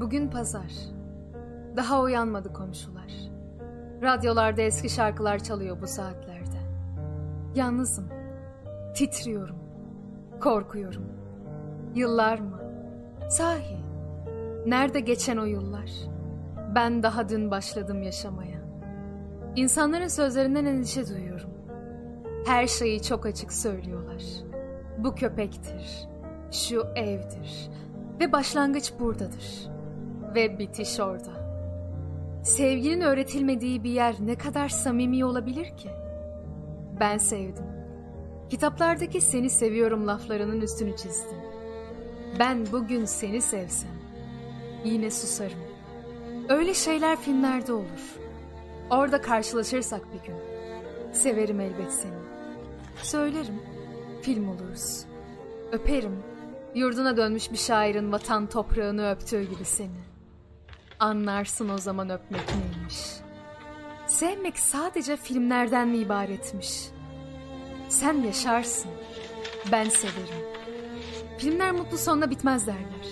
Bugün pazar. Daha uyanmadı komşular. Radyolarda eski şarkılar çalıyor bu saatlerde. Yalnızım. Titriyorum. Korkuyorum. Yıllar mı? Sahi. Nerede geçen o yıllar? Ben daha dün başladım yaşamaya. İnsanların sözlerinden endişe duyuyorum. Her şeyi çok açık söylüyorlar. Bu köpektir. Şu evdir. Ve başlangıç buradadır. Ve bitiş orada. Sevginin öğretilmediği bir yer ne kadar samimi olabilir ki? Ben sevdim. Kitaplardaki seni seviyorum laflarının üstünü çizdim. Ben bugün seni sevsem yine susarım. Öyle şeyler filmlerde olur. Orada karşılaşırsak bir gün. Severim elbet seni. Söylerim. Film oluruz. Öperim. Yurduna dönmüş bir şairin vatan toprağını öptüğü gibi seni. Anlarsın o zaman öpmek neymiş. Sevmek sadece filmlerden mi ibaretmiş? Sen yaşarsın. Ben severim. Filmler mutlu sonla bitmez derler.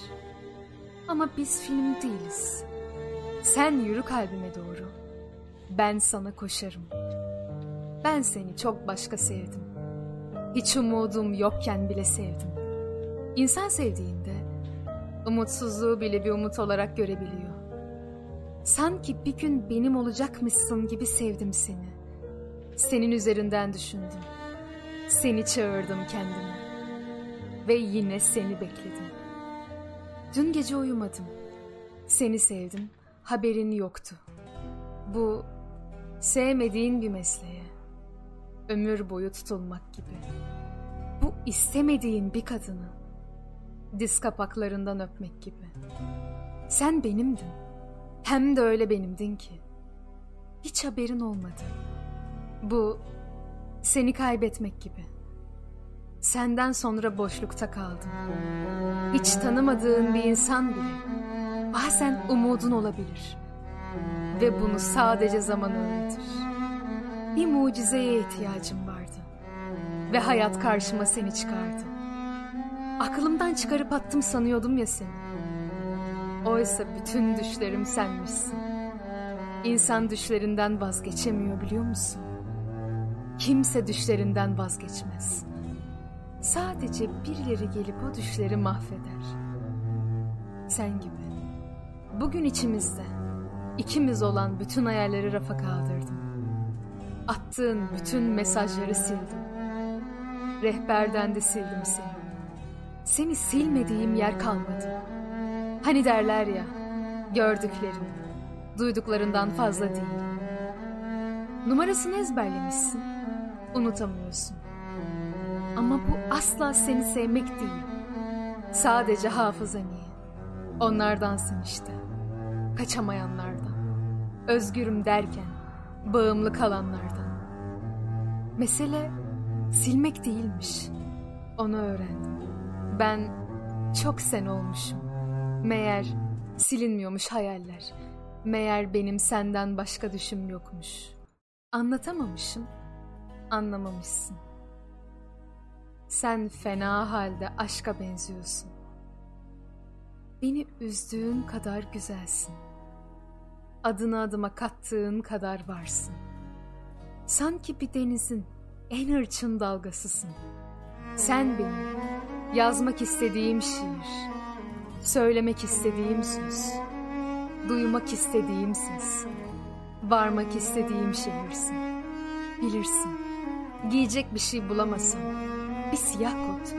Ama biz film değiliz. Sen yürü kalbime doğru. Ben sana koşarım. Ben seni çok başka sevdim. Hiç umudum yokken bile sevdim. İnsan sevdiğinde umutsuzluğu bile bir umut olarak görebiliyor. Sanki bir gün benim olacakmışsın gibi sevdim seni. Senin üzerinden düşündüm. Seni çağırdım kendime. Ve yine seni bekledim. Dün gece uyumadım. Seni sevdim, haberin yoktu. Bu sevmediğin bir mesleğe, ömür boyu tutulmak gibi. Bu istemediğin bir kadını, diz kapaklarından öpmek gibi. Sen benimdin, hem de öyle benimdin ki. Hiç haberin olmadı. Bu seni kaybetmek gibi. Senden sonra boşlukta kaldım. Hiç tanımadığın bir insan bile bazen umudun olabilir. Ve bunu sadece zaman öğretir. Bir mucizeye ihtiyacım vardı. Ve hayat karşıma seni çıkardı. Aklımdan çıkarıp attım sanıyordum ya seni. Oysa bütün düşlerim senmişsin. İnsan düşlerinden vazgeçemiyor biliyor musun? Kimse düşlerinden vazgeçmez. Sadece birileri gelip o düşleri mahveder. Sen gibi. Bugün içimizde ikimiz olan bütün hayalleri rafa kaldırdım. Attığın bütün mesajları sildim. Rehberden de sildim seni. Seni silmediğim yer kalmadı. Hani derler ya, gördüklerin, duyduklarından fazla değil. Numarasını ezberlemişsin, unutamıyorsun. Ama bu asla seni sevmek değil. Sadece hafızan iyi. Onlardansın işte. Kaçamayanlardan. Özgürüm derken bağımlı kalanlardan. Mesele silmek değilmiş. Onu öğrendim. Ben çok sen olmuşum. Meğer silinmiyormuş hayaller. Meğer benim senden başka düşüm yokmuş. Anlatamamışım. Anlamamışsın. Sen fena halde aşka benziyorsun. Beni üzdüğün kadar güzelsin. Adını adıma kattığın kadar varsın. Sanki bir denizin en hırçın dalgasısın. Sen benim yazmak istediğim şiir, söylemek istediğim söz, duymak istediğim ses, varmak istediğim şehirsin. Bilirsin, giyecek bir şey bulamasam, bir siyah kot,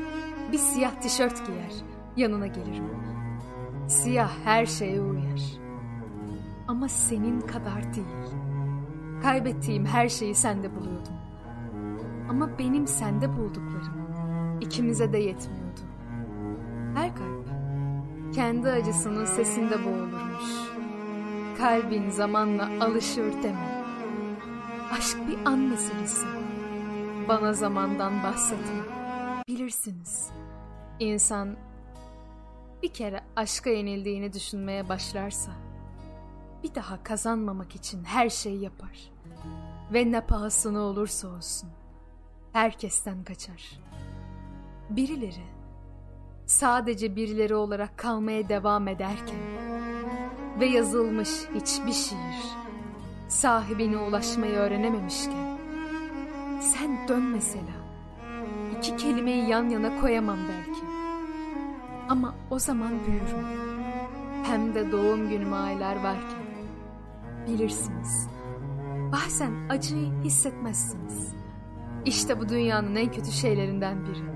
bir siyah tişört giyer, yanına gelirim. Siyah her şeye uyar. Ama senin kadar değil. Kaybettiğim her şeyi sende buluyordum. Ama benim sende bulduklarım ikimize de yetmiyordu. Her kalp kendi acısının sesinde boğulurmuş. Kalbin zamanla alışır deme. Aşk bir an meselesi. Bana zamandan bahsetme. Bilirsiniz. İnsan bir kere aşka yenildiğini düşünmeye başlarsa bir daha kazanmamak için her şeyi yapar. Ve ne pahasına olursa olsun herkesten kaçar. Birileri sadece birileri olarak kalmaya devam ederken ve yazılmış hiçbir şiir sahibine ulaşmayı öğrenememişken sen dön mesela. İki kelimeyi yan yana koyamam belki. Ama o zaman büyürüm. Hem de doğum günüme aylar varken. Bilirsiniz. Bazen acıyı hissetmezsiniz. İşte bu dünyanın en kötü şeylerinden biri.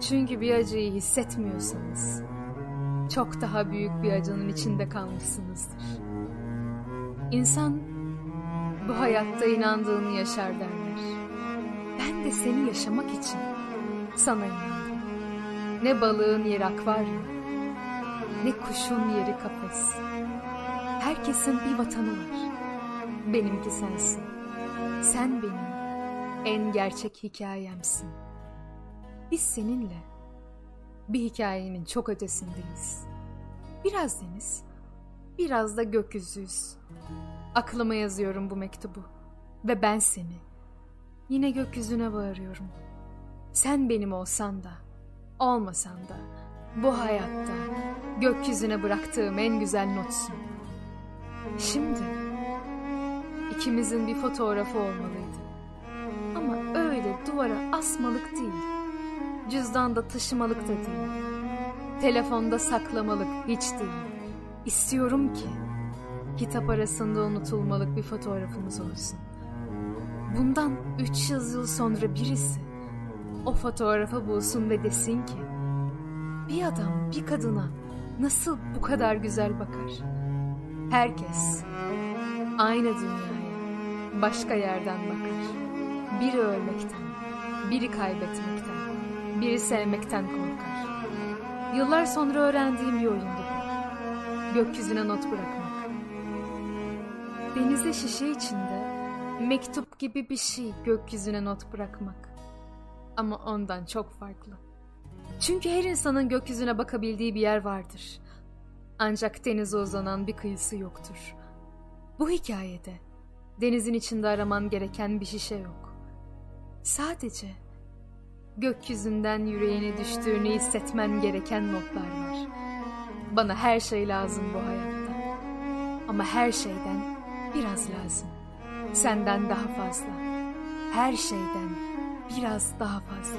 Çünkü bir acıyı hissetmiyorsanız çok daha büyük bir acının içinde kalmışsınızdır. İnsan bu hayatta inandığını yaşar derler. Ben de seni yaşamak için sana inandım. Ne balığın yeri akvaryum, ne kuşun yeri kafes. Herkesin bir vatanı var. Benimki sensin. Sen benim en gerçek hikayemsin. Biz seninle bir hikayenin çok ötesindeyiz. Biraz deniz, biraz da gökyüzüyüz. Aklıma yazıyorum bu mektubu ve ben seni yine gökyüzüne bağırıyorum. Sen benim olsan da, olmasan da bu hayatta gökyüzüne bıraktığım en güzel notsun. Şimdi ikimizin bir fotoğrafı olmalıydı. Ama öyle duvara asmalık değil. Cüzdanda taşımalık da değil. Telefonda saklamalık hiç değil. İstiyorum ki kitap arasında unutulmalık bir fotoğrafımız olsun. Bundan 300 yıl sonra birisi o fotoğrafa bulsun ve desin ki bir adam bir kadına nasıl bu kadar güzel bakar? Herkes aynı dünyaya başka yerden bakar. Biri ölmekten, biri kaybetmekten, biri sevmekten korkar. Yıllar sonra öğrendiğim bir oyundu bu. Gökyüzüne not bırakmak. Denize şişe içinde mektup gibi bir şey gökyüzüne not bırakmak. Ama ondan çok farklı. Çünkü her insanın gökyüzüne bakabildiği bir yer vardır. Ancak denize uzanan bir kıyısı yoktur. Bu hikayede denizin içinde araman gereken bir şişe yok. Sadece gökyüzünden yüreğine düştüğünü hissetmen gereken notlar var. Bana her şey lazım bu hayatta. Ama her şeyden biraz lazım. Senden daha fazla. Her şeyden biraz daha fazla.